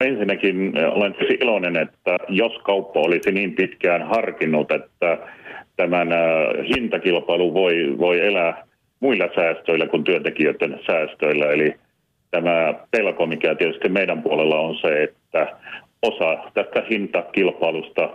ensinnäkin olen tosi iloinen, että jos kauppa olisi niin pitkään harkinnut, että tämän hintakilpailu voi, voi elää muilla säästöillä kuin työntekijöiden säästöillä. Eli tämä pelko, mikä tietysti meidän puolella on se, että osa tästä hintakilpailusta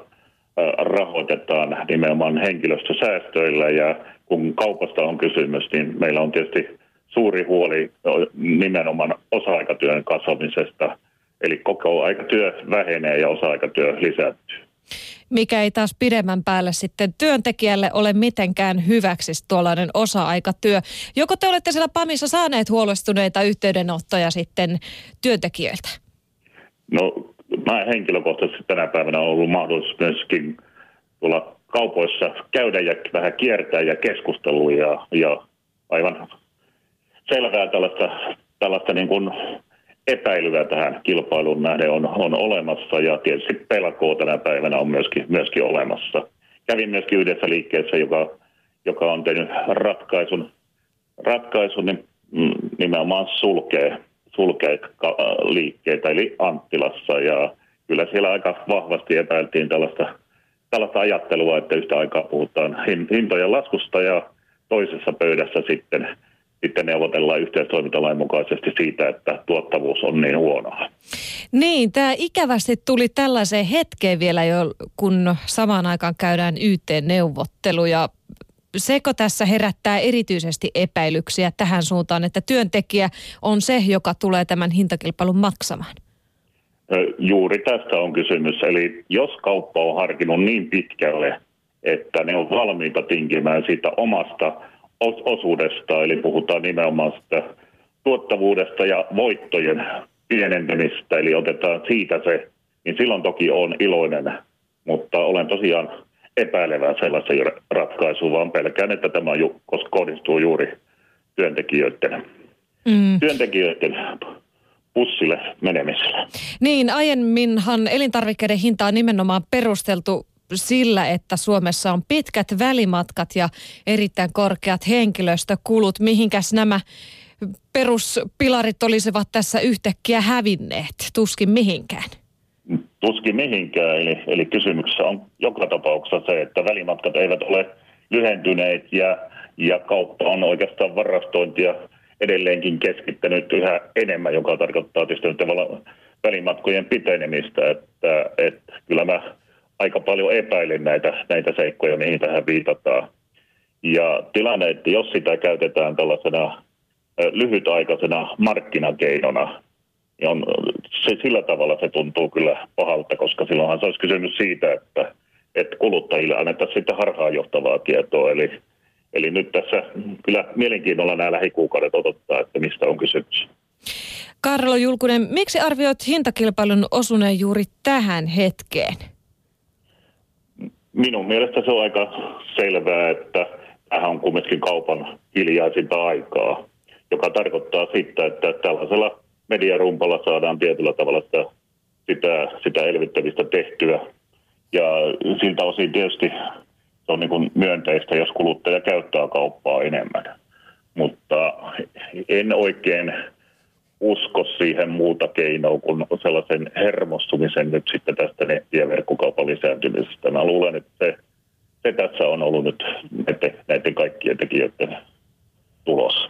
rahoitetaan nimenomaan henkilöstösäästöillä ja kun kaupasta on kysymys, niin meillä on tietysti suuri huoli nimenomaan osa-aikatyön kasvamisesta. Eli koko aikatyö vähenee ja osa-aikatyö lisääntyy mikä ei taas pidemmän päälle sitten työntekijälle ole mitenkään hyväksi tuollainen osa-aikatyö. Joko te olette siellä PAMissa saaneet huolestuneita yhteydenottoja sitten työntekijöiltä? No mä henkilökohtaisesti tänä päivänä on ollut mahdollisuus myöskin tuolla kaupoissa käydä ja vähän kiertää ja keskustelua ja, ja aivan selvää tällaista, tällaista niin kuin epäilyä tähän kilpailuun nähden on, on olemassa ja tietysti pelkoa tänä päivänä on myöskin, myöskin olemassa. Kävin myöskin yhdessä liikkeessä, joka, joka on tehnyt ratkaisun, ratkaisun niin, mm, nimenomaan sulkee, sulkee liikkeitä, eli Anttilassa. Ja kyllä siellä aika vahvasti epäiltiin tällaista, tällaista ajattelua, että yhtä aikaa puhutaan hintojen laskusta ja toisessa pöydässä sitten – sitten neuvotellaan yhteistoimintalain mukaisesti siitä, että tuottavuus on niin huonoa. Niin, tämä ikävästi tuli tällaiseen hetkeen vielä jo, kun samaan aikaan käydään YT-neuvotteluja. Seko tässä herättää erityisesti epäilyksiä tähän suuntaan, että työntekijä on se, joka tulee tämän hintakilpailun maksamaan? Juuri tästä on kysymys. Eli jos kauppa on harkinnut niin pitkälle, että ne on valmiita tinkimään siitä omasta osuudesta, eli puhutaan nimenomaan sitä tuottavuudesta ja voittojen pienentymistä, eli otetaan siitä se, niin silloin toki on iloinen, mutta olen tosiaan epäilevää sellaisen ratkaisuun, vaan pelkään, että tämä ju, koska kohdistuu juuri työntekijöiden, mm. työntekijöiden pussille menemisellä. Niin, aiemminhan elintarvikkeiden hinta on nimenomaan perusteltu sillä, että Suomessa on pitkät välimatkat ja erittäin korkeat henkilöstökulut. Mihinkäs nämä peruspilarit olisivat tässä yhtäkkiä hävinneet? Tuskin mihinkään. Tuskin mihinkään. Eli, eli kysymyksessä on joka tapauksessa se, että välimatkat eivät ole lyhentyneet ja, ja kauppa on oikeastaan varastointia edelleenkin keskittänyt yhä enemmän, joka tarkoittaa tietysti välimatkojen pitenemistä. Että, että kyllä mä aika paljon epäilen näitä, näitä seikkoja, mihin tähän viitataan. Ja tilanne, että jos sitä käytetään tällaisena lyhytaikaisena markkinakeinona, niin on, se, sillä tavalla se tuntuu kyllä pahalta, koska silloinhan se olisi kysymys siitä, että, että kuluttajille annetaan sitten harhaanjohtavaa tietoa. Eli, eli nyt tässä kyllä mielenkiinnolla nämä lähikuukaudet odottaa, että mistä on kysymys. Karlo Julkunen, miksi arvioit hintakilpailun osuneen juuri tähän hetkeen? Minun mielestä se on aika selvää, että tähän on kumminkin kaupan hiljaisinta aikaa, joka tarkoittaa sitä, että tällaisella mediarumpalla saadaan tietyllä tavalla sitä, sitä, sitä elvyttävistä tehtyä. Ja siltä osin tietysti se on niin kuin myönteistä, jos kuluttaja käyttää kauppaa enemmän. Mutta en oikein usko siihen muuta keinoa kuin sellaisen hermostumisen nyt sitten tästä netti- ja verkkokaupan lisääntymisestä. Mä luulen, että se, se tässä on ollut nyt näiden, kaikkien tekijöiden tulos.